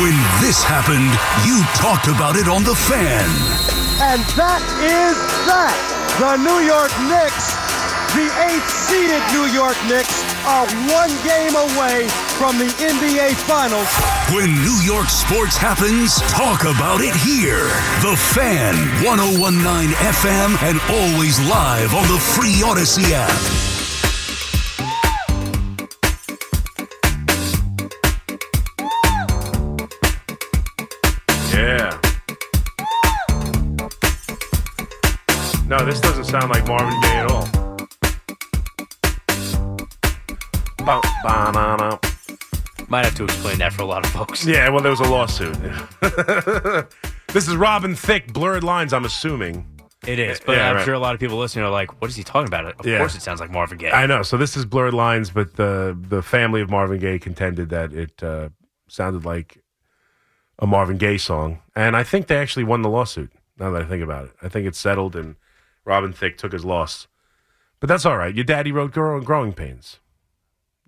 When this happened, you talked about it on The Fan. And that is that. The New York Knicks, the eighth seeded New York Knicks, are one game away from the NBA Finals. When New York sports happens, talk about it here. The Fan, 1019 FM, and always live on the free Audacy app. Sound like Marvin Gaye at all. Might have to explain that for a lot of folks. Yeah, well, there was a lawsuit. this is Robin Thicke, Blurred Lines, I'm assuming. It is, but Yeah, I'm right. sure a lot of people listening are like, "What is he talking about?" Of Yeah. course, it sounds like Marvin Gaye. I know. So this is Blurred Lines, but the the family of Marvin Gaye contended that it uh, sounded like a Marvin Gaye song, and I think they actually won the lawsuit. Now that I think about it, I think it's settled, and Robin Thicke took his loss. But that's all right. Your daddy wrote "Grow- "Growing Pains."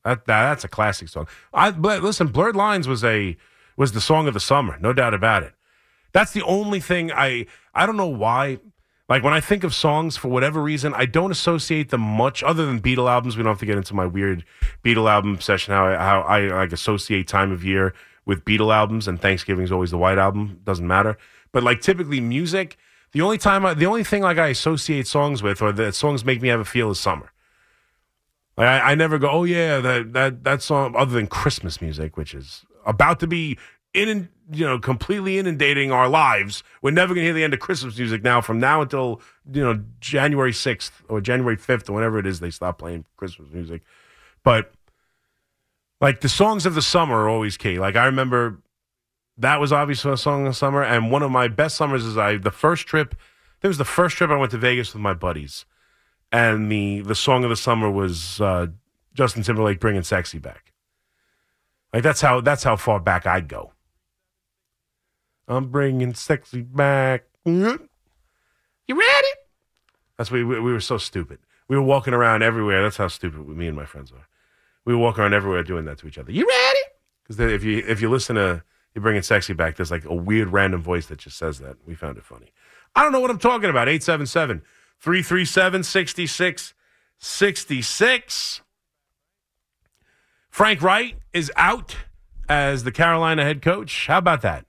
That, that that's a classic song. I but listen, Blurred Lines was a was the song of the summer, no doubt about it. That's the only thing I I don't know why. Like when I think of songs, for whatever reason, I don't associate them much other than Beatle albums. We don't have to get into my weird Beatle album obsession. How I, how I like associate time of year with Beatle albums, and Thanksgiving is always the white album. Doesn't matter. But like typically music, the only time, I, the only thing like I associate songs with, or that songs make me have a feel is summer. Like I, I never go, oh yeah, that that that song. Other than Christmas music, which is about to be in, you know, completely inundating our lives. We're never gonna hear the end of Christmas music now. From now until you know January sixth or January fifth or whenever it is they stop playing Christmas music. But like the songs of the summer are always key. Like I remember that was obviously a song of the summer, and one of my best summers is I the first trip. That was the first trip I went to Vegas with my buddies and the the song of the summer was uh, Justin Timberlake bringing "Sexy" back. Like that's how that's how far back I'd go. I'm bringing "Sexy" back. You ready? That's we we we were so stupid. We were walking around everywhere. That's how stupid me and my friends are. We were walking around everywhere doing that to each other. You ready? Because if you if you listen to you bringing "Sexy" back, there's like a weird random voice that just says that. We found it funny. I don't know what I'm talking about. 877 337 6666. Frank Reich is out as the Carolina head coach. How about that?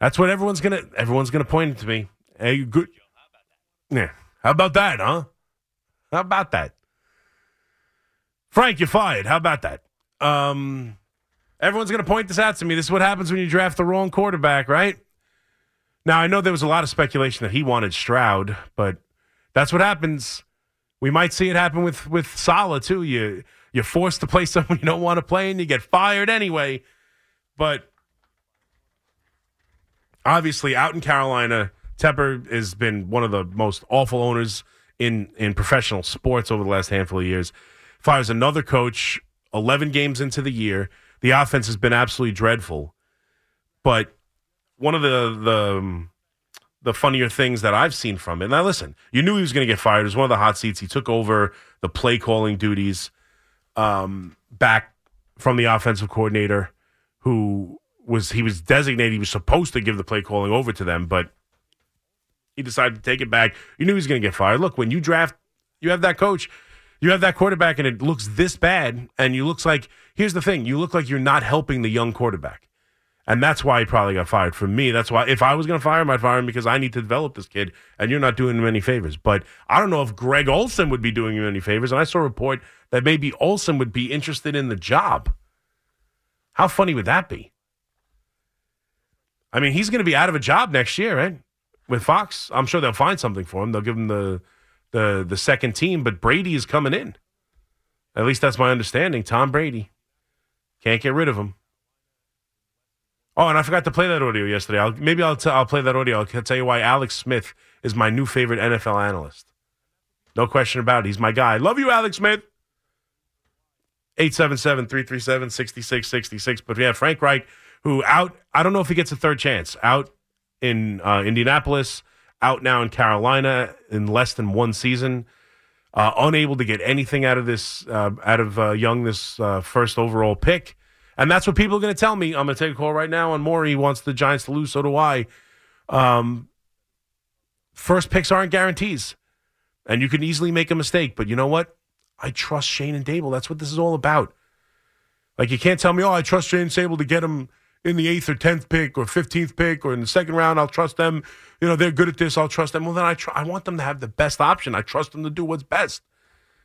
That's what everyone's gonna everyone's gonna point to me. Hey, good. Yeah. How about that, huh? How about that? Frank, you're fired. How about that? Um, everyone's gonna point this out to me. This is what happens when you draft the wrong quarterback, right? Now I know there was a lot of speculation that he wanted Stroud, but that's what happens. We might see it happen with with Saleh too. You you're forced to play someone you don't want to play, and you get fired anyway. But obviously, out in Carolina, Tepper has been one of the most awful owners in in professional sports over the last handful of years. Fires another coach, eleven games into the year. The offense has been absolutely dreadful, but one of the the um, the funnier things that I've seen from it. Now, listen, you knew he was going to get fired. It was one of the hot seats. He took over the play calling duties um, back from the offensive coordinator, who was he was designated. He was supposed to give the play calling over to them, but he decided to take it back. You knew he was going to get fired. Look, when you draft, you have that coach, you have that quarterback, and it looks this bad, and you looks like. Here's the thing: you look like you're not helping the young quarterback. And that's why he probably got fired. For me, that's why if I was going to fire him, I'd fire him because I need to develop this kid, and you're not doing him any favors. But I don't know if Greg Olsen would be doing him any favors. And I saw a report that maybe Olsen would be interested in the job. How funny would that be? I mean, he's going to be out of a job next year, right? With Fox, I'm sure they'll find something for him. They'll give him the the the second team, but Brady is coming in. At least that's my understanding. Tom Brady can't get rid of him. Oh, and I forgot to play that audio yesterday. I'll, maybe I'll, t- I'll play that audio. I'll tell you why Alex Smith is my new favorite NFL analyst. No question about it. He's my guy. Love you, Alex Smith. 877 337 6666. But we have Frank Reich, who out, I don't know if he gets a third chance, out in uh, Indianapolis, out now in Carolina in less than one season. Uh, unable to get anything out of this, uh, out of uh, Young, this uh, first overall pick. And that's what people are going to tell me. I'm going to take a call right now on Maury wants the Giants to lose. So do I. Um, first picks aren't guarantees, and you can easily make a mistake. But you know what? I trust Shane and Daboll. That's what this is all about. Like you can't tell me, oh, I trust Shane and Daboll to get him in the eighth or tenth pick or fifteenth pick or in the second round. I'll trust them. You know they're good at this. I'll trust them. Well, then I tr- I want them to have the best option. I trust them to do what's best.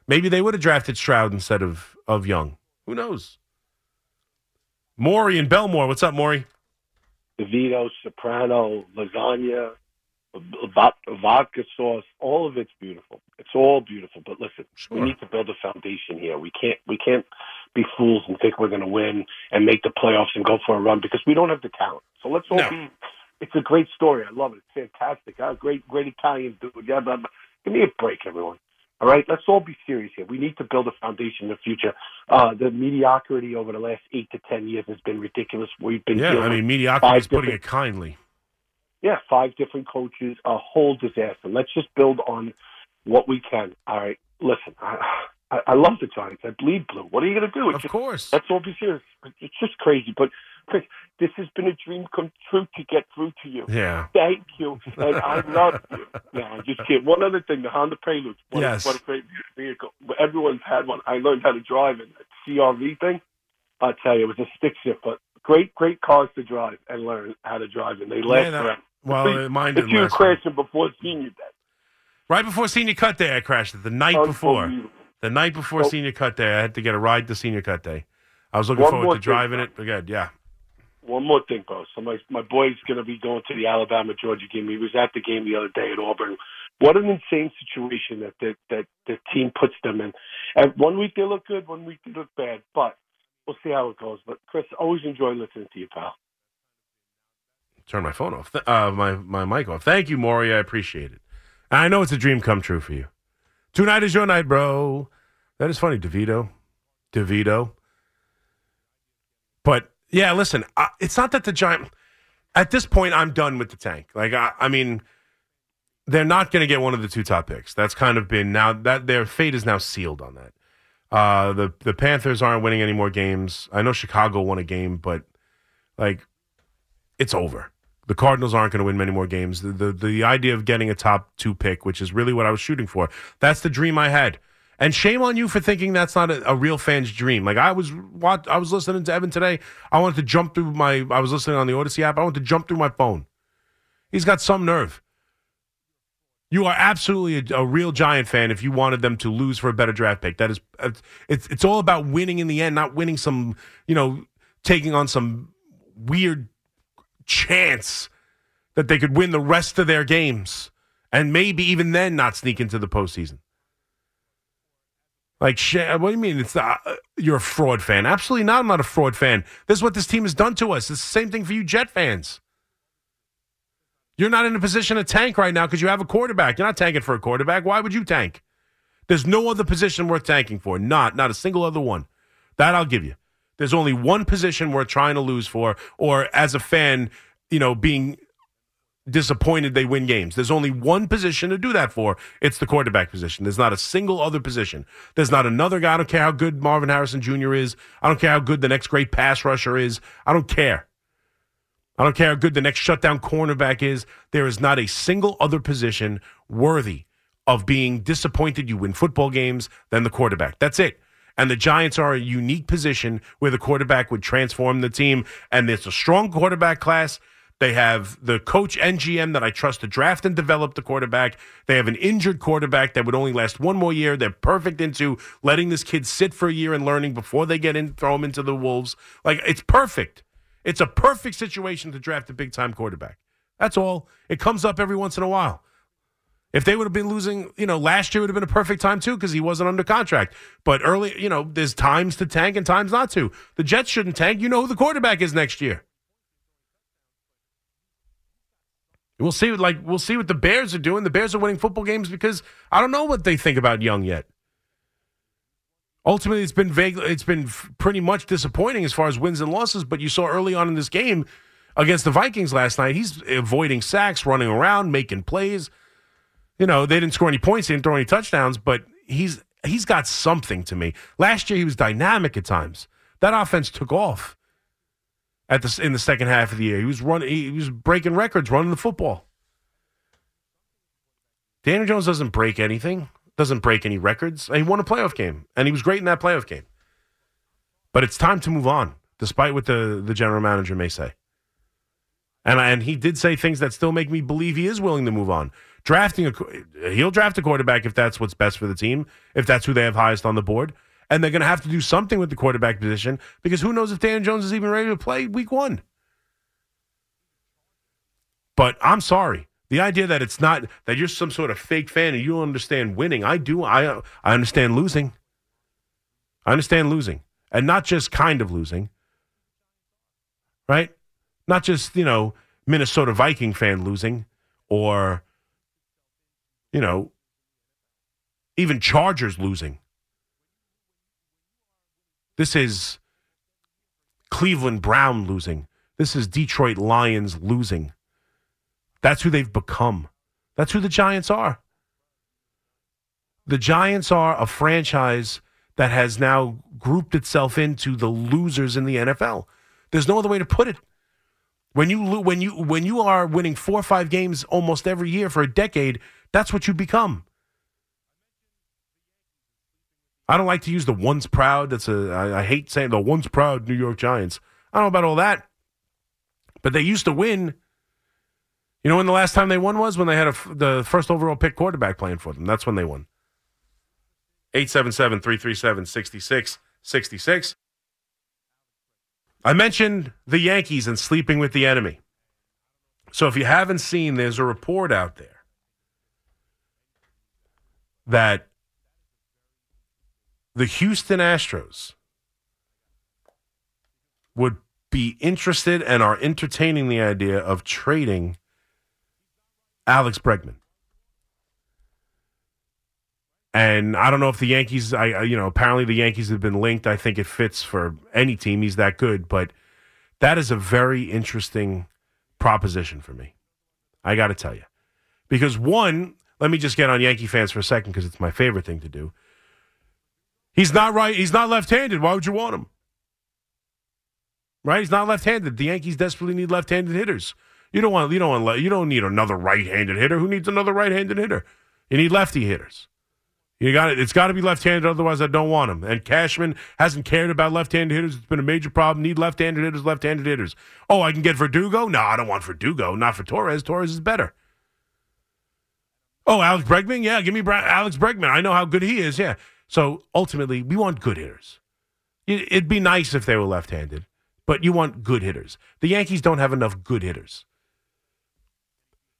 Maybe they would have drafted Stroud instead of of Young. Who knows? Maury and Bellmore. What's up, Maury? DeVito, Soprano, lasagna, vodka sauce. All of it's beautiful. It's all beautiful. But listen, we need to build a foundation here. We can't we can't be fools and think we're going to win and make the playoffs and go for a run because we don't have the talent. So let's all No. be. It's a great story. I love it. It's fantastic. Huh? Great, great Italian dude. Yeah, but, but give me a break, everyone. All right, let's all be serious here. We need to build a foundation in the future. Uh, the mediocrity over the last eight to ten years has been ridiculous. We've been Yeah, I mean mediocrity is putting it kindly. yeah, five different coaches, a whole disaster. Let's just build on what we can. All right, listen, I, I, I love the Giants. I bleed blue. What are you going to do? It's Of just, course. let's all be serious. It's just crazy. But Chris, this has been a dream come true to get through to you. Yeah. Thank you, and I love you. No, I'm just kidding. One other thing, the Honda Prelude. What, Yes. a, what a great vehicle. Everyone's had one. I learned how to drive it. That CRV thing. I tell you, it was a stick shift, but great, great cars to drive and learn how to drive, and they last Yeah, forever. Well, uh, mine If didn't you last. crashing before senior day, Right before senior cut day, I crashed it. The night before. The night before So- senior cut day, I had to get a ride to senior cut day. I was looking One forward to driving it. But good, yeah. One more thing, bro. So my my boy's gonna be going to the Alabama Georgia game. He was at the game the other day at Auburn. What an insane situation that that that the team puts them in. And one week they look good, one week they look bad. But we'll see how it goes. But Chris, always enjoy listening to you, pal. Turn my phone off. Uh, my my mic off. Thank you, Maury. I appreciate it. I know it's a dream come true for you. Tonight is your night, bro. That is funny, Devito. Devito. But yeah, listen. I, it's not that the giant. At this point, I'm done with the tank. Like I, I mean, they're not going to get one of the two top picks. That's kind of been now that their fate is now sealed on that. Uh, the the Panthers aren't winning any more games. I know Chicago won a game, but like it's over. The Cardinals aren't going to win many more games. The, the the idea of getting a top two pick, which is really what I was shooting for, that's the dream I had. And shame on you for thinking that's not a, a real fan's dream. Like I was, watch, I was listening to Evan today. I wanted to jump through my. I was listening on the Audacy app. I wanted to jump through my phone. He's got some nerve. You are absolutely a, a real Giant fan if you wanted them to lose for a better draft pick. That is, it's it's all about winning in the end, not winning some, you know, taking on some weird chance that they could win the rest of their games and maybe even then not sneak into the postseason. Like, what do you mean? It's not, uh, you're a fraud fan? Absolutely not. I'm not a fraud fan. This is what this team has done to us. It's the same thing for you, Jet fans. You're not in a position to tank right now because you have a quarterback. You're not tanking for a quarterback. Why would you tank? There's no other position worth tanking for. Not, not a single other one. That I'll give you. There's only one position worth trying to lose for, or as a fan, you know, being disappointed they win games. There's only one position to do that for. It's the quarterback position. There's not a single other position. There's not another guy. I don't care how good Marvin Harrison Jr. is. I don't care how good the next great pass rusher is. I don't care. I don't care how good the next shutdown cornerback is. There is not a single other position worthy of being disappointed you win football games than the quarterback. That's it. And the Giants are a unique position where the quarterback would transform the team. And it's a strong quarterback class. They have the coach and GM that I trust to draft and develop the quarterback. They have an injured quarterback that would only last one more year. They're perfect into letting this kid sit for a year and learning before they get in, throw him into the Wolves. Like, it's perfect. It's a perfect situation to draft a big time quarterback. That's all. It comes up every once in a while. If they would have been losing, you know, last year would have been a perfect time too because he wasn't under contract. But early, you know, there's times to tank and times not to. The Jets shouldn't tank. You know who the quarterback is next year. We'll see. Like we'll see what the Bears are doing. The Bears are winning football games because I don't know what they think about Young yet. Ultimately, it's been vague. It's been pretty much disappointing as far as wins and losses. But you saw early on in this game against the Vikings last night, he's avoiding sacks, running around, making plays. You know, they didn't score any points, they didn't throw any touchdowns, but he's he's got something to me. Last year, he was dynamic at times. That offense took off. at the in the second half of the year. He was running. He was breaking records running the football. Daniel Jones doesn't break anything. Doesn't break any records. He won a playoff game, and he was great in that playoff game. But it's time to move on, despite what the the general manager may say. And and he did say things that still make me believe he is willing to move on. Drafting a he'll draft a quarterback if that's what's best for the team, if that's who they have highest on the board. And they're going to have to do something with the quarterback position because who knows if Dan Jones is even ready to play week 1. But I'm sorry. The idea that it's not that you're some sort of fake fan and you don't understand winning. I do. I I understand losing. I understand losing. And not just kind of losing. Right? Not just, you know, Minnesota Viking fan losing or, you know, even Chargers losing. This is Cleveland Brown losing. This is Detroit Lions losing. That's who they've become. That's who the Giants are. The Giants are a franchise that has now grouped itself into the losers in the NFL. There's no other way to put it. When you when you when you are winning four or five games almost every year for a decade, that's what you become. I don't like to use the once proud. That's a I, I hate saying the once proud New York Giants. I don't know about all that, but they used to win. You know when the last time they won was when they had a, the first overall pick quarterback playing for them. That's when they won. 877 337 6666. I mentioned the Yankees and sleeping with the enemy. So if you haven't seen, there's a report out there that the Houston Astros would be interested and are entertaining the idea of trading Alex Bregman. And I don't know if the Yankees, I you know, apparently the Yankees have been linked. I think it fits for any team. He's that good, but that is a very interesting proposition for me. I got to tell you, because one, let me just get on Yankee fans for a second because it's my favorite thing to do. He's not right. He's not left-handed. Why would you want him? Right? He's not left-handed. The Yankees desperately need left-handed hitters. You don't want. You don't want. You don't need another right-handed hitter. Who needs another right-handed hitter? You need lefty hitters. You got it. It's got to be left-handed. Otherwise, I don't want him. And Cashman hasn't cared about left-handed hitters. It's been a major problem. Need left-handed hitters. Left-handed hitters. Oh, I can get Verdugo. No, I don't want Verdugo. Not for Torres. Torres is better. Oh, Alex Bregman. Yeah, give me Bra- Alex Bregman. I know how good he is. Yeah. So ultimately, we want good hitters. It'd be nice if they were left-handed, but you want good hitters. The Yankees don't have enough good hitters.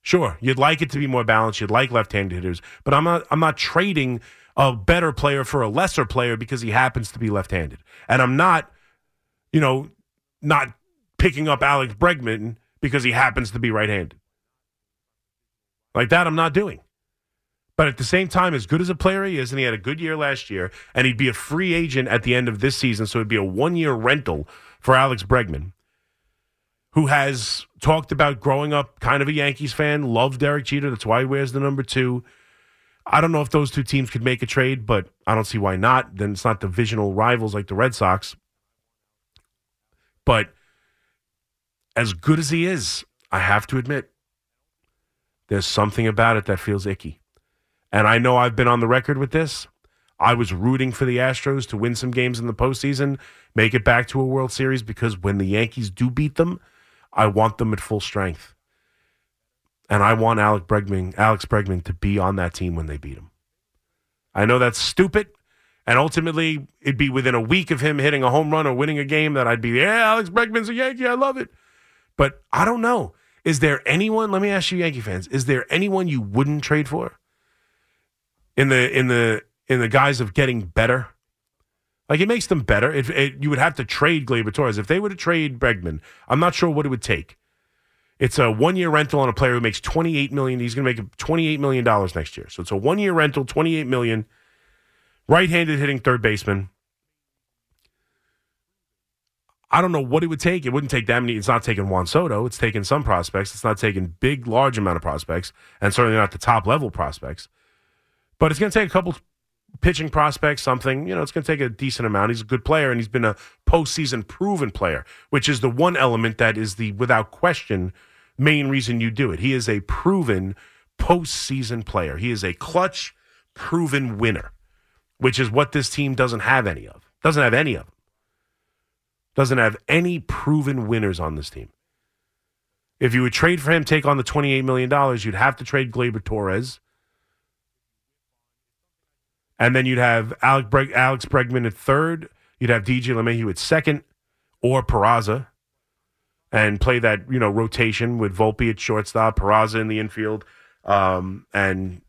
Sure, you'd like it to be more balanced. You'd like left-handed hitters, but I'm not. I'm not trading a better player for a lesser player because he happens to be left-handed, and I'm not, you know, not picking up Alex Bregman because he happens to be right-handed. Like that, I'm not doing. But at the same time, as good as a player he is, and he had a good year last year, and he'd be a free agent at the end of this season, so it'd be a one-year rental for Alex Bregman who has talked about growing up kind of a Yankees fan, loved Derek Jeter. That's why he wears the number two. I don't know if those two teams could make a trade, but I don't see why not. Then it's not divisional rivals like the Red Sox. But as good as he is, I have to admit, there's something about it that feels icky. And I know I've been on the record with this. I was rooting for the Astros to win some games in the postseason, make it back to a World Series, because when the Yankees do beat them, I want them at full strength. And I want Alex Bregman, Alex Bregman to be on that team when they beat him. I know that's stupid. And ultimately, it'd be within a week of him hitting a home run or winning a game that I'd be, yeah, Alex Bregman's a Yankee. I love it. But I don't know. Is there anyone, let me ask you, Yankee fans, is there anyone you wouldn't trade for? In the in the in the guise of getting better? Like it makes them better. If it, you would have to trade Gleyber Torres, if they were to trade Bregman, I'm not sure what it would take. It's a one year rental on a player who makes 28 million. He's going to make 28 million dollars next year. So it's a one year rental, 28 million. Right handed hitting third baseman. I don't know what it would take. It wouldn't take that many. It's not taking Juan Soto. It's taking some prospects. It's not taking big, large amount of prospects, and certainly not the top level prospects. But it's going to take a couple pitching prospects, something, you know, it's going to take a decent amount. He's a good player and he's been a postseason proven player, which is the one element that is the, without question, main reason you do it. He is a proven postseason player. He is a clutch, proven winner, which is what this team doesn't have any of. Doesn't have any of them. Doesn't have any proven winners on this team. If you would trade for him, take on the $28 million, you'd have to trade Gleyber Torres. And then you'd have Alex, Breg- Alex Bregman at third. You'd have DJ LeMahieu at second or Peraza and play that, you know, rotation with Volpe at shortstop, Peraza in the infield, um, and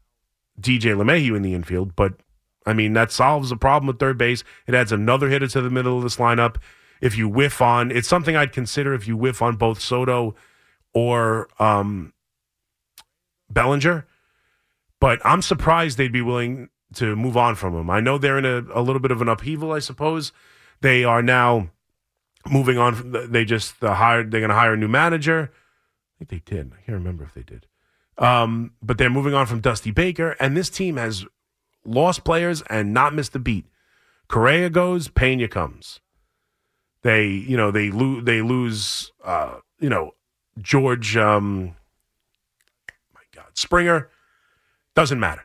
DJ LeMahieu in the infield. But, I mean, that solves the problem with third base. It adds another hitter to the middle of this lineup. If you whiff on, it's something I'd consider if you whiff on both Soto or um, Bellinger. But I'm surprised they'd be willing to move on from him. I know they're in a, a little bit of an upheaval, I suppose. They are now moving on. From, they just uh, hired, they're going to hire a new manager. I think they did. I can't remember if they did. Um, but they're moving on from Dusty Baker, and this team has lost players and not missed a beat. Correa goes, Pena comes. They, you know, they lose. They lose. Uh, you know, George. Um, my God, Springer. Doesn't matter.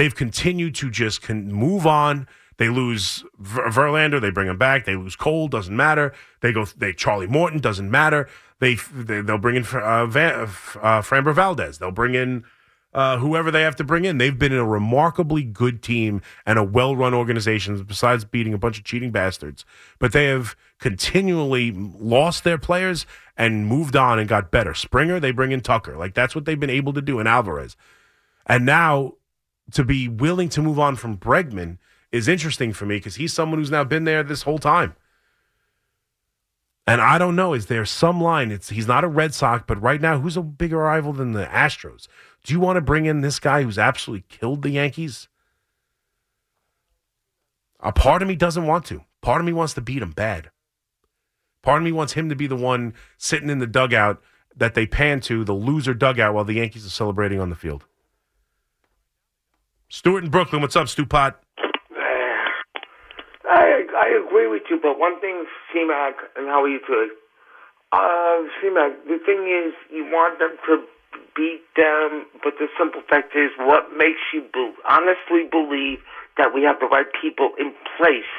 They've continued to just move on. They lose Ver- Verlander, they bring him back. They lose Cole, doesn't matter. They go. They Charlie Morton, doesn't matter. They, they will bring in uh, Van, uh, Framber Valdez. They'll bring in uh, whoever they have to bring in. They've been a remarkably good team and a well run organization, besides beating a bunch of cheating bastards. But they have continually lost their players and moved on and got better. Springer, they bring in Tucker. Like that's what they've been able to do in Alvarez. And now to be willing to move on from Bregman is interesting for me because he's someone who's now been there this whole time. And I don't know, is there some line? It's he's not a Red Sox, but right now, who's a bigger rival than the Astros? Do you want to bring in this guy who's absolutely killed the Yankees? A part of me doesn't want to. Part of me wants to beat him bad. Part of me wants him to be the one sitting in the dugout that they pan to, the loser dugout, while the Yankees are celebrating on the field. Stuart in Brooklyn, what's up, Stu Pot? I I agree with you, but one thing, CMAC, and how are you doing? Uh, CMAC, the thing is, you want them to beat them, but the simple fact is, what makes you be- honestly believe that we have the right people in place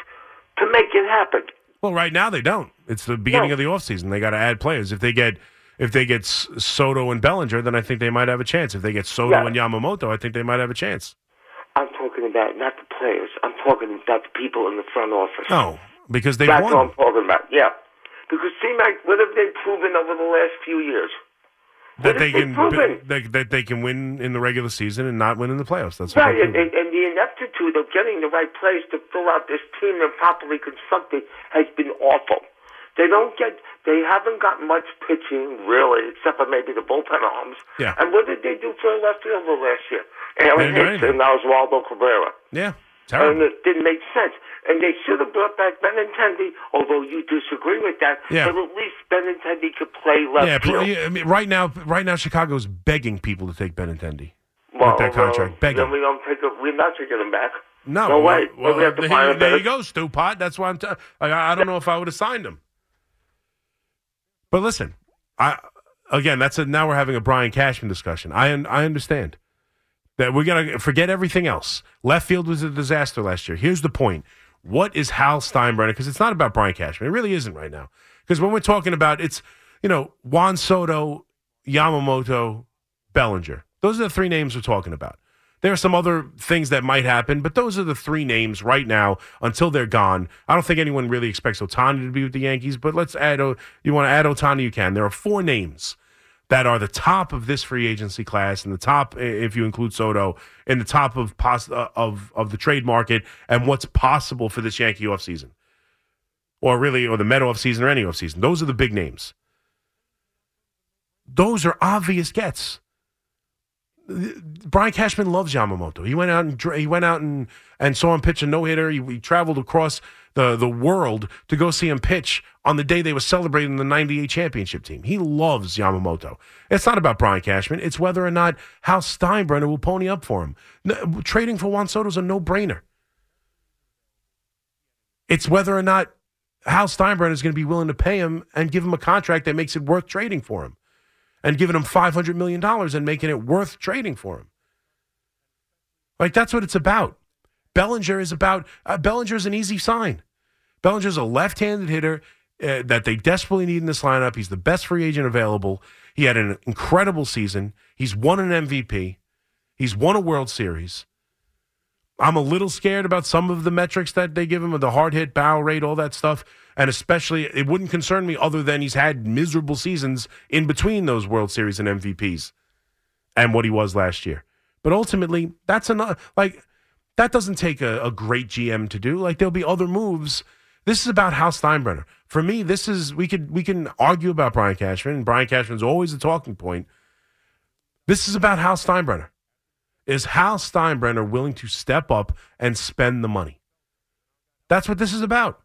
to make it happen? Well, right now they don't. It's the beginning No. of the offseason. They got to add players. If they get if they get Soto and Bellinger, then I think they might have a chance. If they get Soto Yeah. and Yamamoto, I think they might have a chance. I'm talking about not the players. I'm talking about the people in the front office. No, because they That's what I'm won. talking about. Yeah, because CMAC, what have they proven over the last few years? That they they can proven? that, that they can win in the regular season and not win in the playoffs. That's Right, and, and, and the ineptitude of getting the right players to fill out this team they're properly constructed has been awful. They don't get, they haven't got much pitching really, except for maybe the bullpen arms. Yeah. And what did they do for a left fielder last year? Aaron Hicks and Oswaldo Cabrera. yeah, Terrible. And it didn't make sense. And they should have brought back Benintendi, although you disagree with that. Yeah. But at least Benintendi could play left Yeah, field. yeah, I mean, right now, right now, Chicago's begging people to take Benintendi. well, that contract, well, begging. Then we don't take it, we're not taking him back. No, No well, way. Well, we have to there, there you go, Stu Pot. That's why I'm. T- I I don't know if I would have signed him. But listen, I again, that's a now we're having a Brian Cashman discussion. I I understand that we're gonna forget everything else. Left field was a disaster last year. Here's the point: what is Hal Steinbrenner? Because it's not about Brian Cashman. It really isn't right now. Because when we're talking about it's you know Juan Soto, Yamamoto, Bellinger. Those are the three names we're talking about. There are some other things that might happen, but those are the three names right now until they're gone. I don't think anyone really expects Ohtani to be with the Yankees, but let's add. You want to add Ohtani? You can. There are four names that are the top of this free agency class, and the top, if you include Soto, in the top of pos- uh, of of the trade market and what's possible for this Yankee offseason. or really, or the Met offseason or any offseason. Those are the big names. Those are obvious gets. Brian Cashman loves Yamamoto. He went out and he went out and, and saw him pitch a no hitter. He, he traveled across the, the world to go see him pitch on the day they were celebrating the '98 championship team. He loves Yamamoto. It's not about Brian Cashman. It's whether or not Hal Steinbrenner will pony up for him. No, trading for Juan Soto is a no brainer. It's whether or not Hal Steinbrenner is going to be willing to pay him and give him a contract that makes it worth trading for him, and giving him five hundred million dollars and making it worth trading for him. Like that's what it's about. Bellinger is about. Uh, Bellinger is an easy sign. Bellinger's a left-handed hitter uh, that they desperately need in this lineup. He's the best free agent available. He had an incredible season. He's won an MVP. He's won a World Series. I'm a little scared about some of the metrics that they give him, of the hard hit, barrel rate, all that stuff. And especially, it wouldn't concern me other than he's had miserable seasons in between those World Series and MVPs and what he was last year. But ultimately, that's enough. Like, that doesn't take a, a great GM to do. Like, there'll be other moves. This is about Hal Steinbrenner. For me, this is we could we can argue about Brian Cashman, and Brian Cashman's always a talking point. This is about Hal Steinbrenner. Is Hal Steinbrenner willing to step up and spend the money? That's what this is about.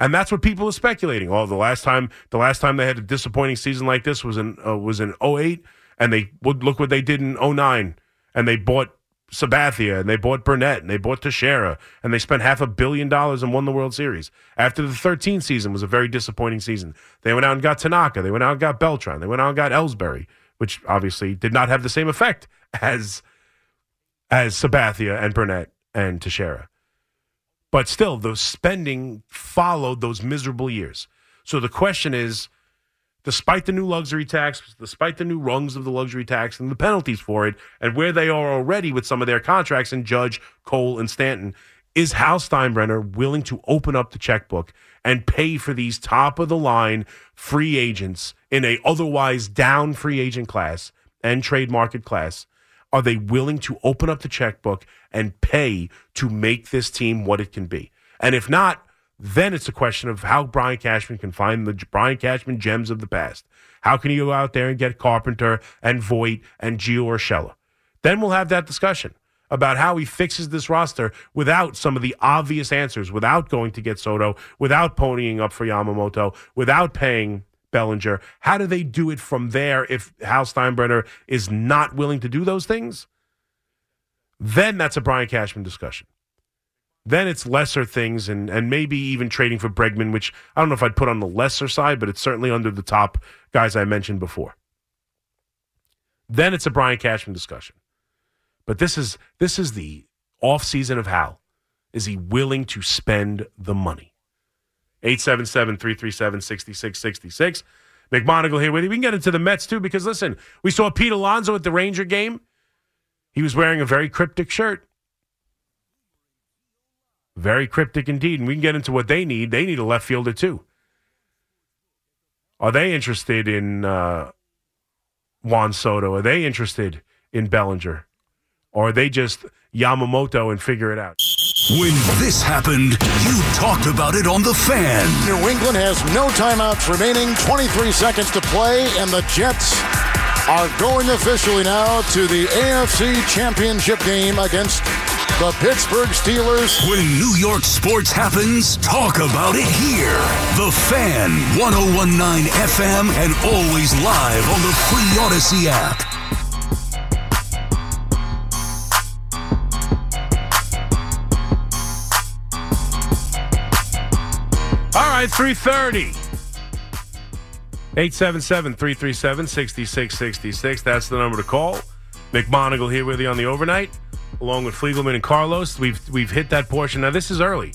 And that's what people are speculating. Oh, the last time the last time they had a disappointing season like this was in uh, was in 08 and they would look what they did in 09 and they bought Sabathia and they bought Burnett and they bought Teixeira and they spent half a billion dollars and won the World Series. After the 13 season was a very disappointing season. They went out and got Tanaka. They went out and got Beltran. They went out and got Ellsbury, which obviously did not have the same effect as as Sabathia and Burnett and Teixeira. But still, the spending followed those miserable years. So the question is, despite the new luxury tax, despite the new rungs of the luxury tax and the penalties for it, and where they are already with some of their contracts and Judge, Cole, and Stanton, is Hal Steinbrenner willing to open up the checkbook and pay for these top of the line free agents in a otherwise down free agent class and trade market class? Are they willing to open up the checkbook and pay to make this team what it can be? And if not, then it's a question of how Brian Cashman can find the Brian Cashman gems of the past. How can he go out there and get Carpenter and Voit and Gio Urshela? Then we'll have that discussion about how he fixes this roster without some of the obvious answers, without going to get Soto, without ponying up for Yamamoto, without paying Bellinger. How do they do it from there if Hal Steinbrenner is not willing to do those things? Then that's a Brian Cashman discussion. Then it's lesser things and, and maybe even trading for Bregman, which I don't know if I'd put on the lesser side, but it's certainly under the top guys I mentioned before. Then it's a Brian Cashman discussion. But this is this is the offseason of Hal. Is he willing to spend the money? 877 337 6666. McMonagle here with you. We can get into the Mets too because, listen, we saw Pete Alonso at the Ranger game. He was wearing a very cryptic shirt. Very cryptic indeed. And we can get into what they need. They need a left fielder too. Are they interested in uh, Juan Soto? Are they interested in Bellinger? Or are they just Yamamoto and figure it out? When this happened, you talked about it on The Fan. New England has no timeouts remaining, 23 seconds to play, and the Jets are going officially now to the AFC Championship game against the Pittsburgh Steelers. When New York sports happens, talk about it here. The Fan, 1019 FM, and always live on the free Audacy app. All right, 330. 877-337-6666. That's the number to call. McMonagle here with you on the overnight, along with Fliegelman and Carlos. We've we've hit that portion. Now this is early.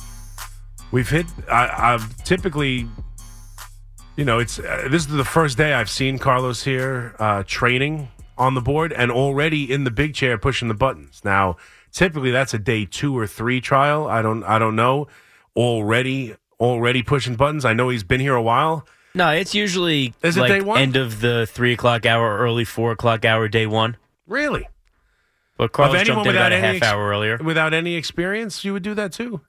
We've hit. I, I've typically, you know, it's uh, this is the first day I've seen Carlos here uh, training on the board and already in the big chair pushing the buttons. Now, typically that's a day two or three trial. I don't I don't know. Already already pushing buttons. I know he's been here a while. No, it's usually Is it like day one? end of the three o'clock hour, early four o'clock hour, day one. Really? But Carlos anyone jumped in without about a any half ex- hour earlier. Without any experience, you would do that too.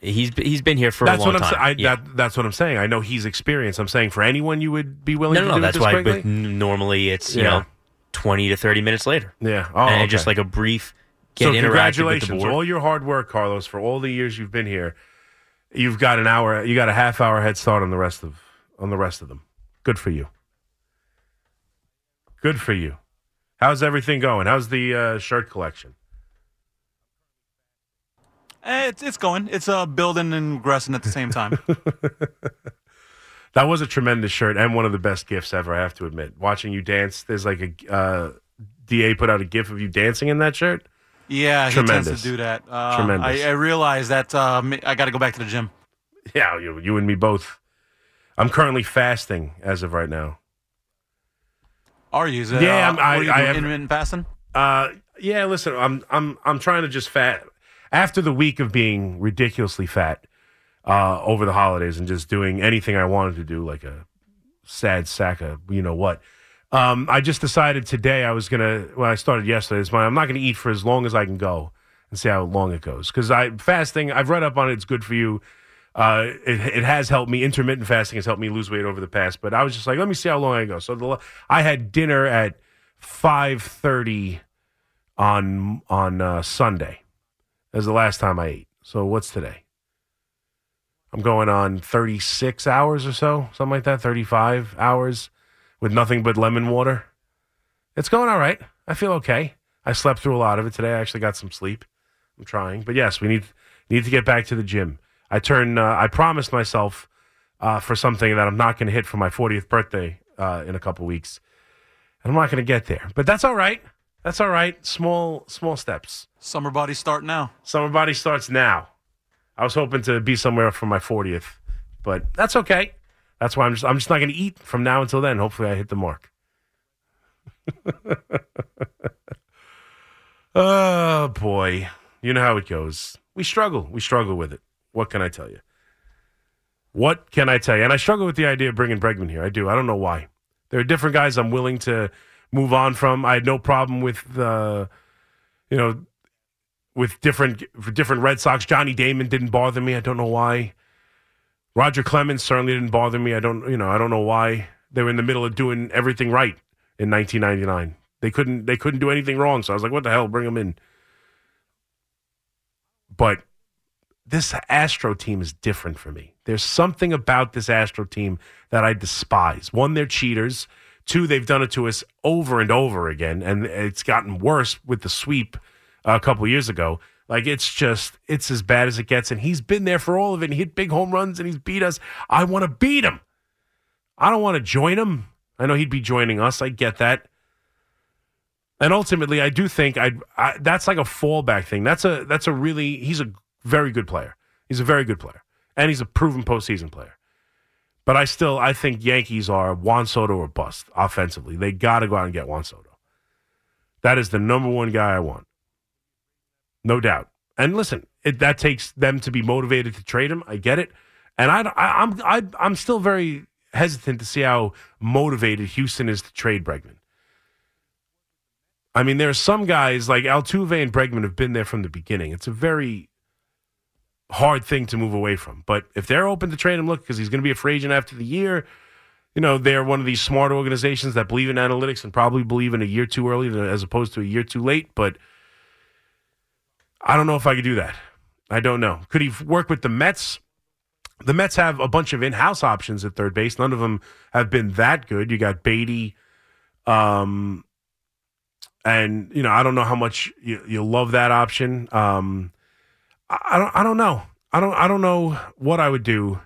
He's he's been here for That's a long what I'm time. saying. Yeah. That, that's what I'm saying. I know he's experienced. I'm saying for anyone, you would be willing no, to no, do no. it That's this why. quickly? But n- normally it's you Yeah. know twenty to thirty minutes later, yeah. Oh, and okay. just like a brief get so interacted with the congratulations, board. all your hard work, Carlos, for all the years you've been here. You've got an hour. You got a half hour head start on the rest of on the rest of them. Good for you. Good for you. How's everything going? How's the uh, shirt collection? Eh, It's it's going. It's uh, building and regressing at the same time. That was a tremendous shirt and one of the best gifts ever. I have to admit. Watching you dance, there's like a uh, Da put out a gif of you dancing in that shirt. Yeah, he tends to do that. Uh, Tremendous. I, I realize that uh, I got to go back to the gym. Yeah, you, you and me both. I'm currently fasting as of right now. Are you? Is it, Yeah, uh, I'm- I- you I have- intermittent fasting. Uh, yeah, listen, I'm I'm I'm trying to just fat after the week of being ridiculously fat uh, over the holidays and just doing anything I wanted to do, like a sad sack of you know what. Um, I just decided today I was gonna. Well, I started yesterday. It's my, I'm not gonna eat for as long as I can go and see how long it goes. Because I fasting, I've read up on it. It's good for you. Uh, it, it has helped me. Intermittent fasting has helped me lose weight over the past. But I was just like, let me see how long I go. So the, I had dinner at five thirty on on uh, Sunday. As the last time I ate. So what's today? I'm going on 36 hours or so, something like that, 35 hours with nothing but lemon water. It's going all right. I feel okay. I slept through a lot of it today. I actually got some sleep. I'm trying, but yes, we need need to get back to the gym. I turn. Uh, I promised myself uh, for something that I'm not going to hit for my 40th birthday uh, in a couple weeks, and I'm not going to get there. But that's all right. That's all right. Small small steps. Summer body start now. Summer body starts now. I was hoping to be somewhere for my 40th, but that's okay. That's why I'm just I'm just not going to eat from now until then. Hopefully, I hit the mark. oh boy, you know how it goes. We struggle. We struggle with it. What can I tell you? What can I tell you? And I struggle with the idea of bringing Bregman here. I do. I don't know why. There are different guys I'm willing to move on from. I had no problem with the, you know, with different different Red Sox. Johnny Damon didn't bother me. I don't know why. Roger Clemens certainly didn't bother me. I don't, you know, I don't know why. They were in the middle of doing everything right in 1999. They couldn't, they couldn't do anything wrong. So I was like, what the hell? Bring them in. But this Astro team is different for me. There's something about this Astro team that I despise. One, they're cheaters. Two, they've done it to us over and over again, and it's gotten worse with the sweep uh, a couple years ago. Like it's just it's as bad as it gets, and he's been there for all of it. And he hit big home runs, and he's beat us. I want to beat him. I don't want to join him. I know he'd be joining us. I get that. And ultimately, I do think I'd, I that's like a fallback thing. That's a that's a really he's a very good player. He's a very good player, and he's a proven postseason player. But I still I think Yankees are Juan Soto or bust offensively. They got to go out and get Juan Soto. That is the number one guy I want, no doubt. And listen, it, that takes them to be motivated to trade him. I get it, and I, I I'm I, I'm still very hesitant to see how motivated Houston is to trade Bregman. I mean, there are some guys like Altuve and Bregman have been there from the beginning. It's a very hard thing to move away from. But if they're open to trade him, look, because he's going to be a free agent after the year, you know, they're one of these smart organizations that believe in analytics and probably believe in a year too early as opposed to a year too late. But I don't know if I could do that. I don't know. Could he work with the Mets? The Mets have a bunch of in-house options at third base. None of them have been that good. You got Baty, um, and you know I don't know how much you, you love that option. Um, I, I don't. I don't know. I don't. I don't know what I would do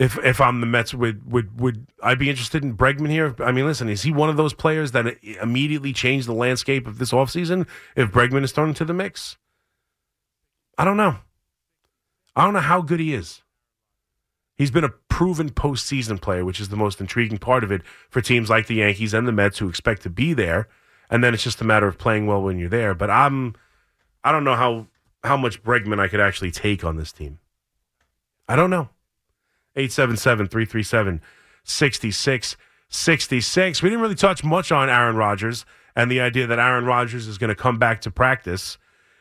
if if I'm the Mets. Would would would I be interested in Bregman here? I mean, listen, is he one of those players that immediately changed the landscape of this offseason if Bregman is thrown into the mix? I don't know. I don't know how good he is. He's been a proven postseason player, which is the most intriguing part of it for teams like the Yankees and the Mets who expect to be there. And then it's just a matter of playing well when you're there. But I'm, I don't know how how much Bregman I could actually take on this team. I don't know. 877 337 6666. We didn't really touch much on Aaron Rodgers and the idea that Aaron Rodgers is going to come back to practice.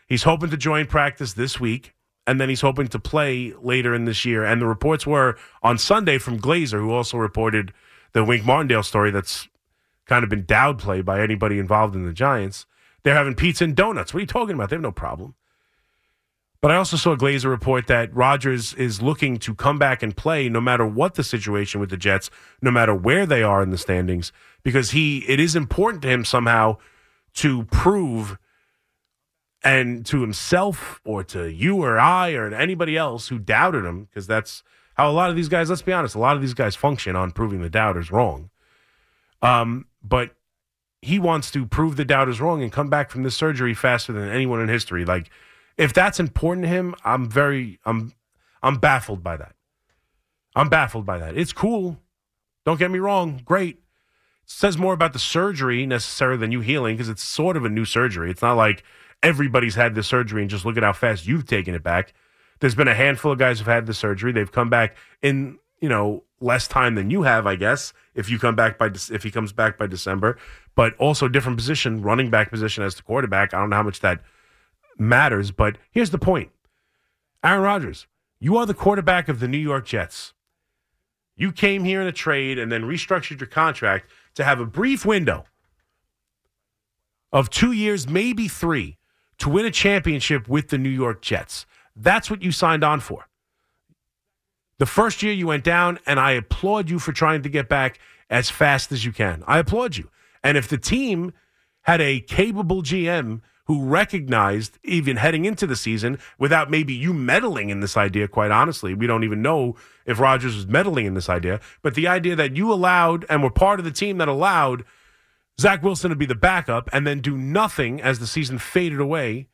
He's hoping to join practice this week, and then he's hoping to play later in this year. And the reports were on Sunday from Glazer, who also reported the Wink Martindale story that's kind of been downplayed by anybody involved in the Giants. They're having pizza and donuts. What are you talking about? They have no problem. But I also saw a Glazer report that Rodgers is looking to come back and play no matter what the situation with the Jets, no matter where they are in the standings, because he it is important to him somehow to prove and to himself or to you or I or anybody else who doubted him, because that's how a lot of these guys, let's be honest, a lot of these guys function on proving the doubters wrong. Um, but he wants to prove the doubters wrong and come back from this surgery faster than anyone in history. Like, if that's important to him, I'm very, I'm, I'm baffled by that. I'm baffled by that. It's cool. Don't get me wrong. Great. It says more about the surgery necessarily than you healing because it's sort of a new surgery. It's not like everybody's had the surgery and just look at how fast you've taken it back. There's been a handful of guys who've had the surgery. They've come back in, you know, less time than you have, I guess. If you come back by if he comes back by December, but also different position, running back position as the quarterback. I don't know how much that matters, but here's the point. Aaron Rodgers, you are the quarterback of the New York Jets. You came here in a trade and then restructured your contract to have a brief window of 2 years, maybe 3 to win a championship with the New York Jets. That's what you signed on for. The first year you went down, and I applaud you for trying to get back as fast as you can. I applaud you. And if the team had a capable GM who recognized, even heading into the season, without maybe you meddling in this idea, quite honestly, we don't even know if Rodgers was meddling in this idea, but the idea that you allowed and were part of the team that allowed Zach Wilson to be the backup and then do nothing as the season faded away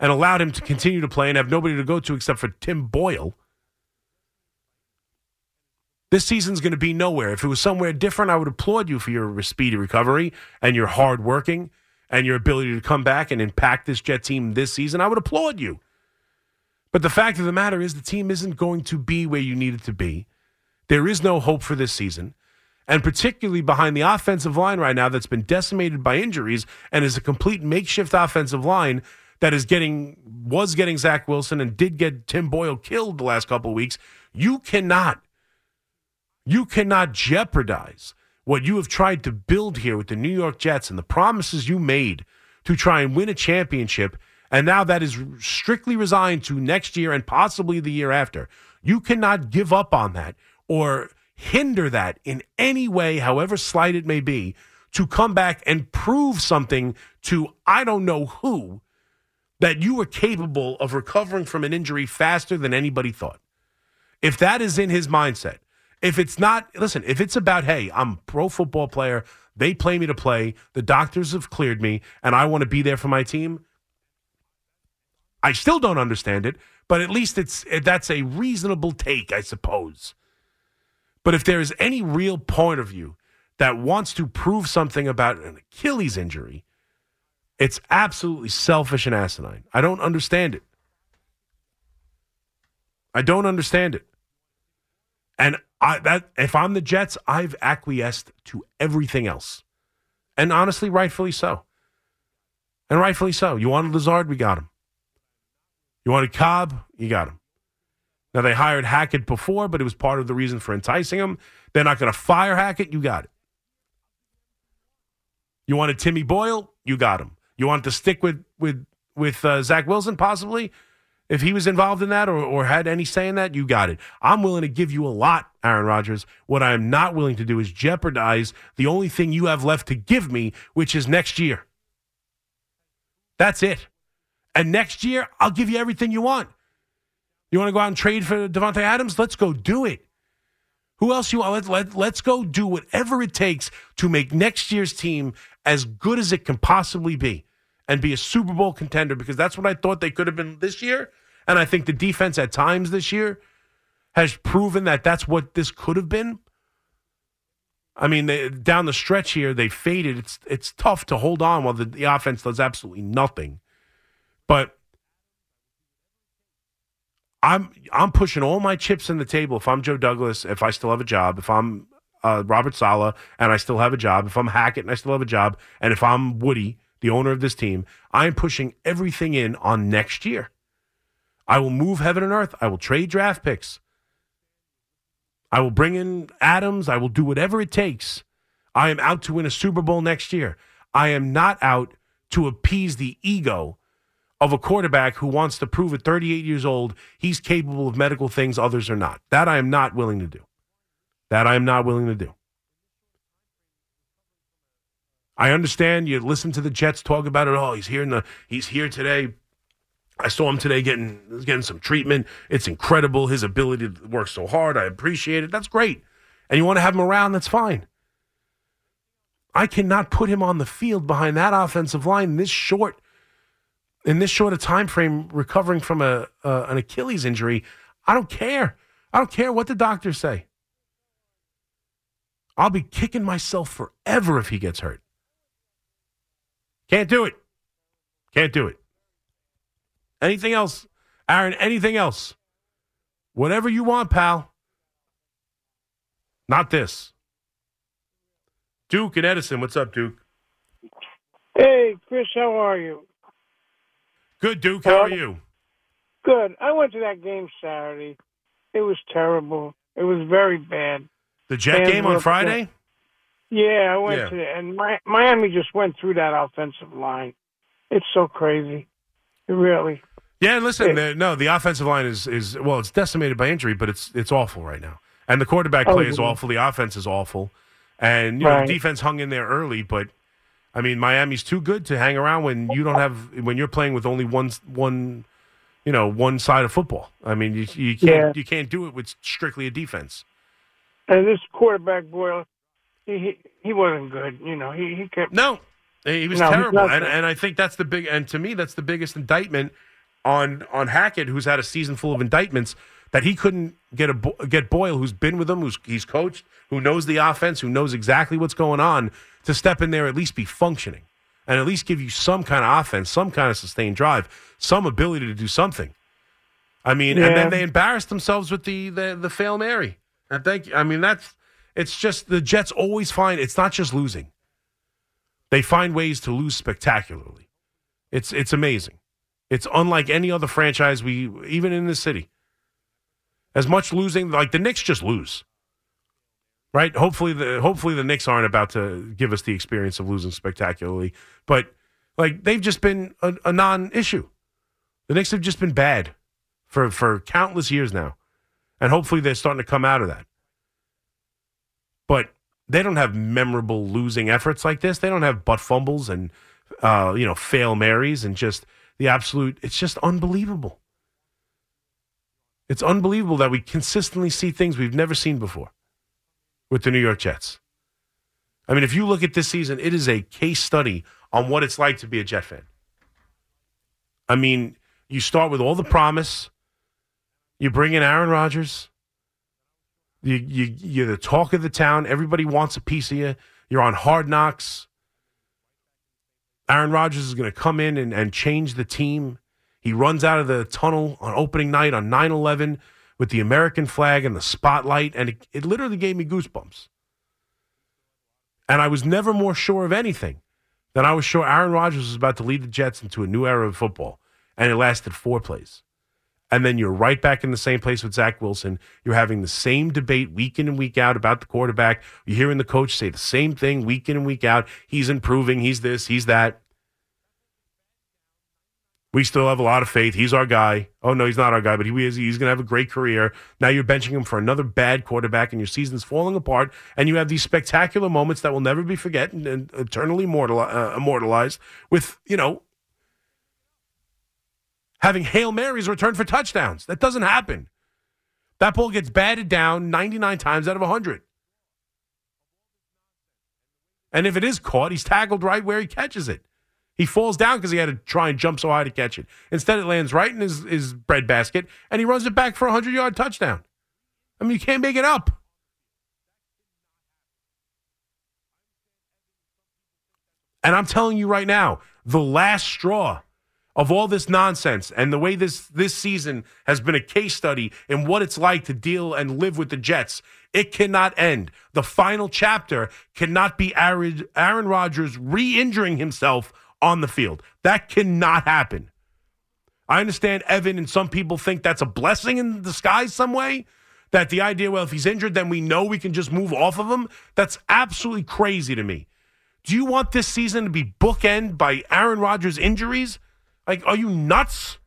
and allowed him to continue to play and have nobody to go to except for Tim Boyle. This season's going to be nowhere. If it was somewhere different, I would applaud you for your speedy recovery and your hard working and your ability to come back and impact this Jet team this season. I would applaud you. But the fact of the matter is, the team isn't going to be where you need it to be. There is no hope for this season. And particularly behind the offensive line right now that's been decimated by injuries and is a complete makeshift offensive line that is getting was getting Zach Wilson and did get Tim Boyle killed the last couple of weeks. You cannot, you cannot jeopardize what you have tried to build here with the New York Jets and the promises you made to try and win a championship. And now that is strictly resigned to next year and possibly the year after. You cannot give up on that or hinder that in any way, however slight it may be, to come back and prove something to I don't know who that you were capable of recovering from an injury faster than anybody thought. If that is in his mindset, if it's not, listen, if it's about, hey, I'm a pro football player, they play me to play, the doctors have cleared me, and I want to be there for my team, I still don't understand it, but at least it's eh, that's a reasonable take, I suppose. But if there is any real point of view that wants to prove something about an Achilles injury, it's absolutely selfish and asinine. I don't understand it. I don't understand it. And I that if I'm the Jets, I've acquiesced to everything else. And honestly, rightfully so. And rightfully so. You wanted Lazard, we got him. You wanted Cobb, you got him. Now they hired Hackett before, but it was part of the reason for enticing him. They're not going to fire Hackett, you got it. You wanted Timmy Boyle, you got him. You want to stick with with with uh, Zach Wilson possibly? If he was involved in that or, or had any say in that, you got it. I'm willing to give you a lot, Aaron Rodgers. What I am not willing to do is jeopardize the only thing you have left to give me, which is next year. That's it. And next year, I'll give you everything you want. You want to go out and trade for Davante Adams? Let's go do it. Who else you want? Let, let, let's go do whatever it takes to make next year's team as good as it can possibly be and be a Super Bowl contender because that's what I thought they could have been this year. And I think the defense at times this year has proven that that's what this could have been. I mean, they, down the stretch here, they faded. It's it's tough to hold on while the, the offense does absolutely nothing. But I'm I'm pushing all my chips in the table. If I'm Joe Douglas, if I still have a job, if I'm uh, Robert Saleh and I still have a job, if I'm Hackett and I still have a job, and if I'm Woody the owner of this team, I'm pushing everything in on next year. I will move heaven and earth. I will trade draft picks. I will bring in Adams. I will do whatever it takes. I am out to win a Super Bowl next year. I am not out to appease the ego of a quarterback who wants to prove at 38 years old he's capable of medical things others are not. That I am not willing to do. That I am not willing to do. I understand you listen to the Jets talk about it. Oh, he's here in the he's here today. I saw him today getting getting some treatment. It's incredible his ability to work so hard. I appreciate it. That's great. And you want to have him around, that's fine. I cannot put him on the field behind that offensive line in this short in this short a time frame recovering from a uh, an Achilles injury. I don't care. I don't care what the doctors say. I'll be kicking myself forever if he gets hurt. Can't do it. Can't do it. Anything else? Aaron, anything else? Whatever you want, pal. Not this. Duke and Edison, what's up, Duke? Hey, Chris, how are you? Good, Duke. How are you? Good. I went to that game Saturday. It was terrible. It was very bad. The Jet Fans game on. Friday? Yeah, I went Yeah. to and Mi- Miami just went through that offensive line. It's so crazy. It really. Yeah, and listen, the, no, the offensive line is is well, it's decimated by injury, but it's it's awful right now. And the quarterback Oh, play is yeah. awful. The offense is awful, and you know the defense hung in there early. But I mean, Miami's too good to hang around when you don't have when you're playing with only one one, you know, one side of football. I mean, you you can't Yeah. you can't do it with strictly a defense. And this quarterback boy, he he, wasn't good. You know, he he kept. No, he was No, terrible, and and I think that's the big and to me that's the biggest indictment on on Hackett, who's had a season full of indictments that he couldn't get a get Boyle, who's been with him, who's he's coached, who knows the offense, who knows exactly what's going on, to step in there at least be functioning and at least give you some kind of offense, some kind of sustained drive, some ability to do something. I mean, and then they embarrassed themselves with the the the fail Mary. I think I mean that's it's just the Jets always find it's not just losing. They find ways to lose spectacularly. It's it's amazing. It's unlike any other franchise we even in this city. As much losing like the Knicks just lose. Right? Hopefully the hopefully the Knicks aren't about to give us the experience of losing spectacularly, but like they've just been a, a non-issue. The Knicks have just been bad for for countless years now. And hopefully they're starting to come out of that. But they don't have memorable losing efforts like this. They don't have butt fumbles and uh, you know, fail Marys and just the absolute it's just unbelievable. It's unbelievable that we consistently see things we've never seen before with the New York Jets. I mean, if you look at this season, it is a case study on what it's like to be a Jet fan. I mean, you start with all the promise. You bring in Aaron Rodgers. You, you, you're the talk of the town. Everybody wants a piece of you. You're on hard knocks. Aaron Rodgers is going to come in and, and change the team. He runs out of the tunnel on opening night on 9 11 with the American flag and the spotlight, and it, it literally gave me goosebumps. And I was never more sure of anything than I was sure Aaron Rodgers was about to lead the Jets into a new era of football. And it lasted four plays. And then you're right back in the same place with Zach Wilson. You're having the same debate week in and week out about the quarterback. You're hearing the coach say the same thing week in and week out. He's improving. He's this, he's that. We still have a lot of faith. He's our guy. Oh, no, he's not our guy, but he is. He's going to have a great career. Now you're benching him for another bad quarterback, and your season's falling apart. And you have these spectacular moments that will never be forgotten and eternally uh, immortalized with, you know, having Hail Marys return for touchdowns. That doesn't happen. That ball gets batted down 99 times out of 100. And if it is caught, he's tackled right where he catches it. He falls down because he had to try and jump so high to catch it. Instead, it lands right in his, his breadbasket, and he runs it back for a 100 yard touchdown. I mean, you can't make it up. And I'm telling you right now, the last straw of all this nonsense and the way this this season has been a case study in what it's like to deal and live with the Jets, it cannot end. The final chapter cannot be Aaron, Aaron Rodgers re-injuring himself on the field. That cannot happen. I understand Evan and some people think that's a blessing in disguise some way. That the idea, well, if he's injured, then we know we can just move off of him. That's absolutely crazy to me. Do you want this season to be bookend by Aaron Rodgers' injuries? Like, are you nuts?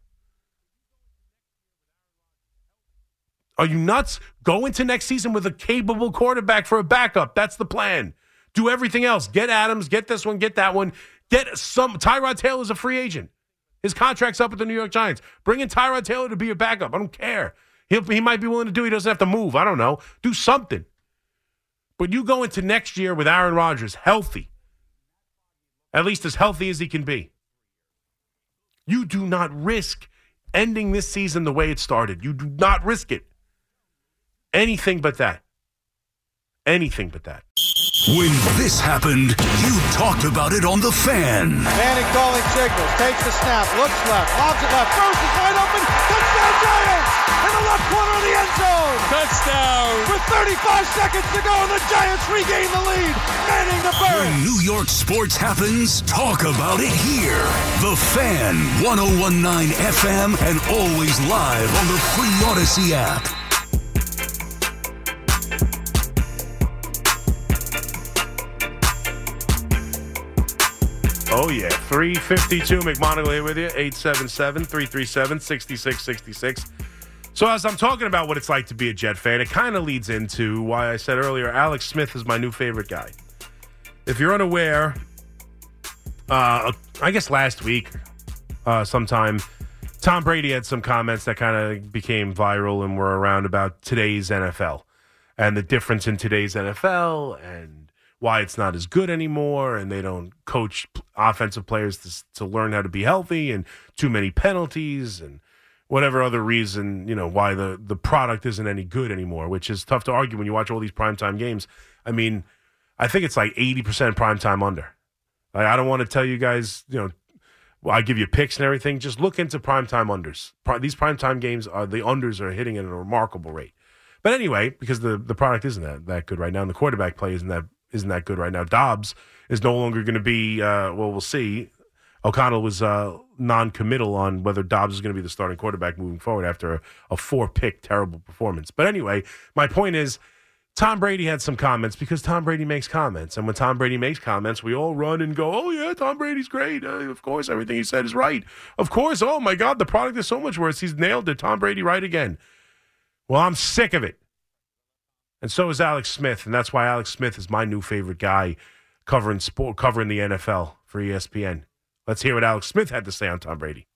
Are you nuts? Go into next season with a capable quarterback for a backup. That's the plan. Do everything else. Get Adams, get this one, get that one. Get some. Tyrod Taylor is a free agent. His contract's up with the New York Giants. Bring in Tyrod Taylor to be a backup. I don't care. He'll, he might be willing to do. He doesn't have to move. I don't know. Do something. But you go into next year with Aaron Rodgers healthy, at least as healthy as he can be. You do not risk ending this season the way it started. You do not risk it. Anything but that. Anything but that. When this happened, you talked about it on The Fan. Manning calling signals, takes the snap, looks left, lobs it left, throws is wide open, touchdown Giants! In the left corner of the end zone! Touchdown! With 35 seconds to go, and the Giants regain the lead. Manning the Burress. When New York sports happens, talk about it here. The Fan, 1019 FM, and always live on the free Audacy app. Oh, yeah. 352 McMonigle here with you. 877 337 6666. So, as I'm talking about what it's like to be a Jet fan, it kind of leads into why I said earlier Alex Smith is my new favorite guy. If you're unaware, uh, I guess last week, uh, sometime, Tom Brady had some comments that kind of became viral and were around about today's NFL and the difference in today's NFL and why it's not as good anymore and they don't coach offensive players to, to learn how to be healthy and too many penalties and whatever other reason, you know, why the, the product isn't any good anymore, which is tough to argue when you watch all these primetime games. I mean, I think it's like 80% primetime under. Like, I don't want to tell you guys, you know, I give you picks and everything. Just look into primetime unders. These primetime games are the unders are hitting at a remarkable rate. But anyway, because the, the product isn't that, that good right now, and the quarterback play isn't that isn't that good right now. Dobbs is no longer going to be. Uh, well, we'll see. O'Connell was uh, non-committal on whether Dobbs is going to be the starting quarterback moving forward after a, a four-pick terrible performance. But anyway, my point is, Tom Brady had some comments because Tom Brady makes comments, and when Tom Brady makes comments, we all run and go, "Oh yeah, Tom Brady's great. Uh, of course, everything he said is right. Of course. Oh my God, the product is so much worse. He's nailed it. Tom Brady right again." Well, I'm sick of it. And so is Alex Smith, and that's why Alex Smith is my new favorite guy covering sport, covering the NFL for ESPN. Let's hear what Alex Smith had to say on Tom Brady.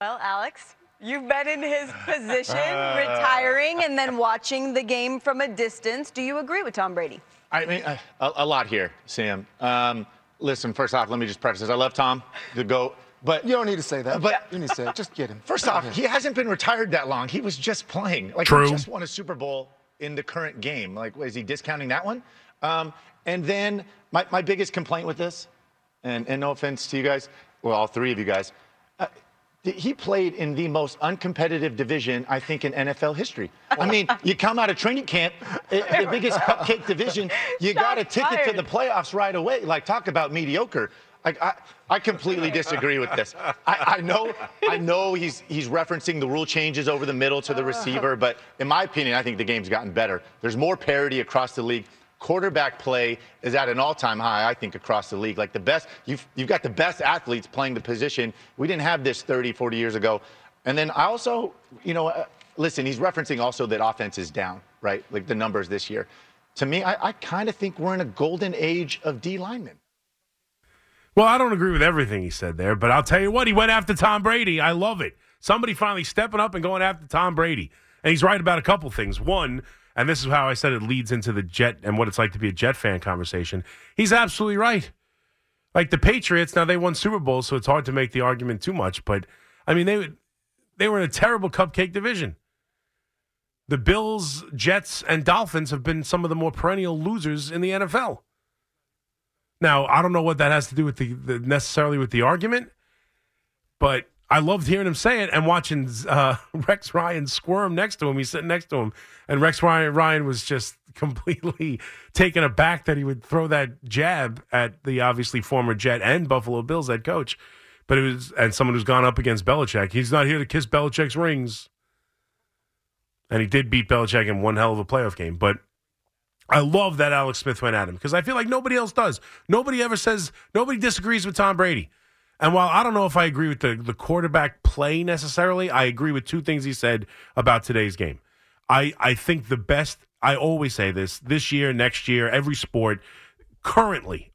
Well, Alex, you've been in his position, retiring and then watching the game from a distance. Do you agree with Tom Brady? I mean, a, a lot here, Sam. Um, listen, first off, let me just preface this. I love Tom, the GOAT. But You don't need to say that. But- you need to say it. Just get him. first off, he hasn't been retired that long. He was just playing. Like True. he just won a Super Bowl in the current game. Like, is he discounting that one? Um, and then my, my biggest complaint with this, and, and no offense to you guys, well, all three of you guys, uh, he played in the most uncompetitive division, I think, in NFL history. I mean, you come out of training camp, the biggest cupcake division, you got a ticket to the playoffs right away. Like, talk about mediocre. Like, I, I completely disagree with this. I, I know, I know he's he's referencing the rule changes over the middle to the receiver, but in my opinion, I think the game's gotten better. There's more parity across the league. Quarterback play is at an all-time high, I think, across the league. Like the best, you've you've got the best athletes playing the position. We didn't have this 30, 40 years ago. And then I also, you know, uh, listen, he's referencing also that offense is down, right? Like the numbers this year. To me, I, I kind of think we're in a golden age of D linemen. Well, I don't agree with everything he said there, but I'll tell you what, he went after Tom Brady. I love it. Somebody finally stepping up and going after Tom Brady. And he's right about a couple things. One, and this is how I said it leads into the Jet and what it's like to be a Jet fan conversation. He's absolutely right. Like the Patriots, now they won Super Bowls, so it's hard to make the argument too much, but I mean they they were in a terrible cupcake division. The Bills, Jets, and Dolphins have been some of the more perennial losers in the NFL. Now, I don't know what that has to do with the, the necessarily with the argument, but I loved hearing him say it and watching uh, Rex Ryan squirm next to him. He's sitting next to him, and Rex Ryan, Ryan was just completely taken aback that he would throw that jab at the obviously former Jet and Buffalo Bills head coach. But it was and someone who's gone up against Belichick. He's not here to kiss Belichick's rings, and he did beat Belichick in one hell of a playoff game. But I love that Alex Smith went at him because I feel like nobody else does. Nobody ever says, nobody disagrees with Tom Brady. And while I don't know if I agree with the, the quarterback play necessarily, I agree with two things he said about today's game. I, I think the best, I always say this, this year, next year, every sport, currently,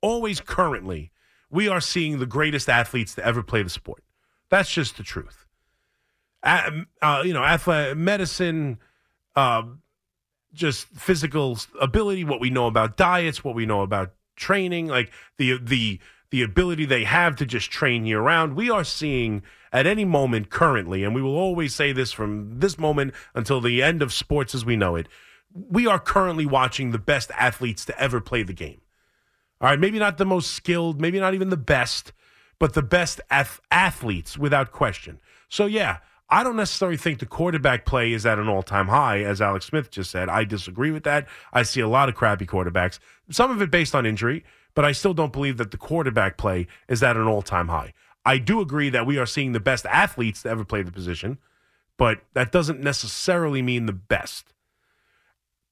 always currently, we are seeing the greatest athletes to ever play the sport. That's just the truth. Uh, you know, athletic medicine, uh, just physical ability, what we know about diets, what we know about training, like the the the ability they have to just train year round. We are seeing at any moment currently, and we will always say this from this moment until the end of sports as we know it. We are currently watching the best athletes to ever play the game. All right, maybe not the most skilled, maybe not even the best, but the best ath- athletes without question. So yeah, I don't necessarily think the quarterback play is at an all-time high, as Alex Smith just said. I disagree with that. I see a lot of crappy quarterbacks, some of it based on injury, but I still don't believe that the quarterback play is at an all-time high. I do agree that we are seeing the best athletes to ever play the position, but that doesn't necessarily mean the best.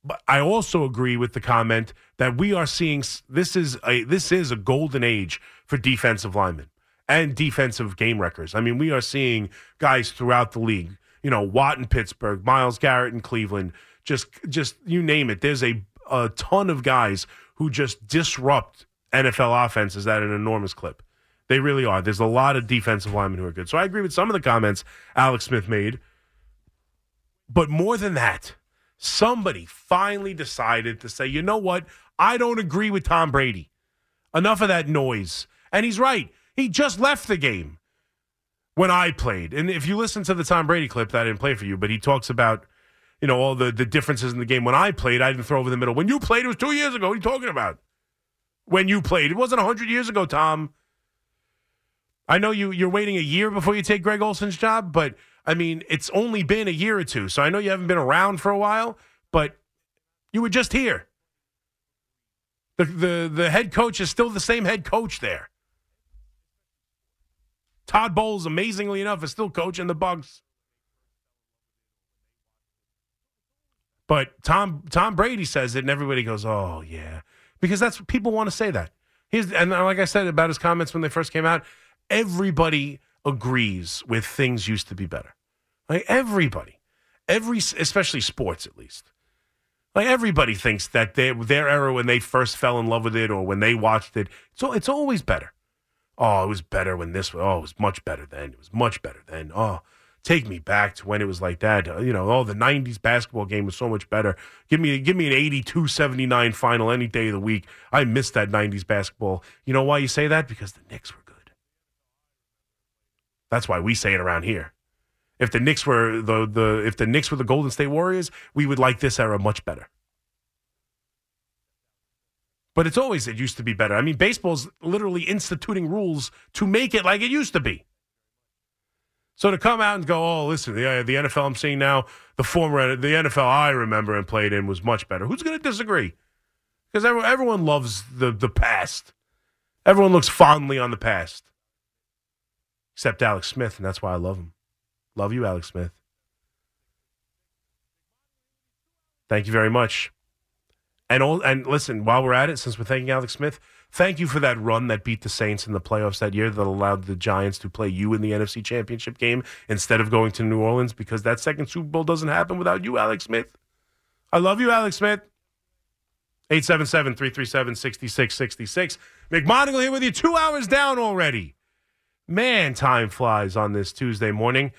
But I also agree with the comment that we are seeing this is a this is a golden age for defensive linemen and defensive game wreckers. I mean, we are seeing guys throughout the league. You know, Watt in Pittsburgh, Myles Garrett in Cleveland, just just you name it. There's a a ton of guys who just disrupt NFL offenses at an enormous clip. They really are. There's a lot of defensive linemen who are good. So I agree with some of the comments Alex Smith made. But more than that, somebody finally decided to say, you know what? I don't agree with Tom Brady. Enough of that noise. And he's right. He just left the game when I played. And if you listen to the Tom Brady clip that I didn't play for you, but he talks about, you know, all the, the differences in the game. When I played, I didn't throw over the middle. When you played, it was two years ago. What are you talking about? When you played. It wasn't 100 years ago, Tom. I know you, you're waiting a year before you take Greg Olsen's job, but I mean, it's only been a year or two. So I know you haven't been around for a while, but you were just here. The, the, the head coach is still the same head coach there. Todd Bowles, amazingly enough, is still coaching the Bucs. But Tom Tom Brady says it, and everybody goes, "Oh yeah," because that's what people want to say that. He's and uh, like I said about his comments when they first came out, everybody agrees with things used to be better. Like everybody, every especially sports at least. Like everybody thinks that they, their era when they first fell in love with it or when they watched it, so it's always better. Oh, it was better when this. Was, oh, it was much better then. It was much better then. Oh, take me back to when it was like that. Uh, you know, oh, the '90s basketball game was so much better. Give me, give me an 82-79 final any day of the week. I miss that '90s basketball. You know why you say that? Because the Knicks were good. That's why we say it around here. If the Knicks were the the if the Knicks were the Golden State Warriors, we would like this era much better. But it's always it used to be better. I mean, baseball's literally instituting rules to make it like it used to be. So to come out and go, oh, listen, the, uh, the NFL I'm seeing now, the former the NFL I remember and played in was much better. Who's going to disagree? Because everyone loves the the past. Everyone looks fondly on the past, except Alex Smith, and that's why I love him. Love you, Alex Smith. Thank you very much. And all, and listen, while we're at it, since we're thanking Alex Smith, thank you for that run that beat the Saints in the playoffs that year that allowed the Giants to play you in the NFC Championship game instead of going to New Orleans because that second Super Bowl doesn't happen without you, Alex Smith. I love you, Alex Smith. 877 337 6666. McMonigle here with you, two hours down already. Man, time flies on this Tuesday morning.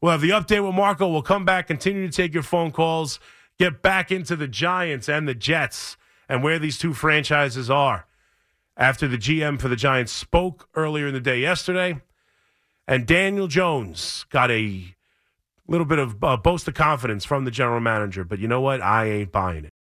We'll have the update with Marco. We'll come back, continue to take your phone calls get back into the Giants and the Jets and where these two franchises are. After the GM for the Giants spoke earlier in the day yesterday, and Daniel Jones got a little bit of uh, boast of confidence from the general manager, but you know what? I ain't buying it.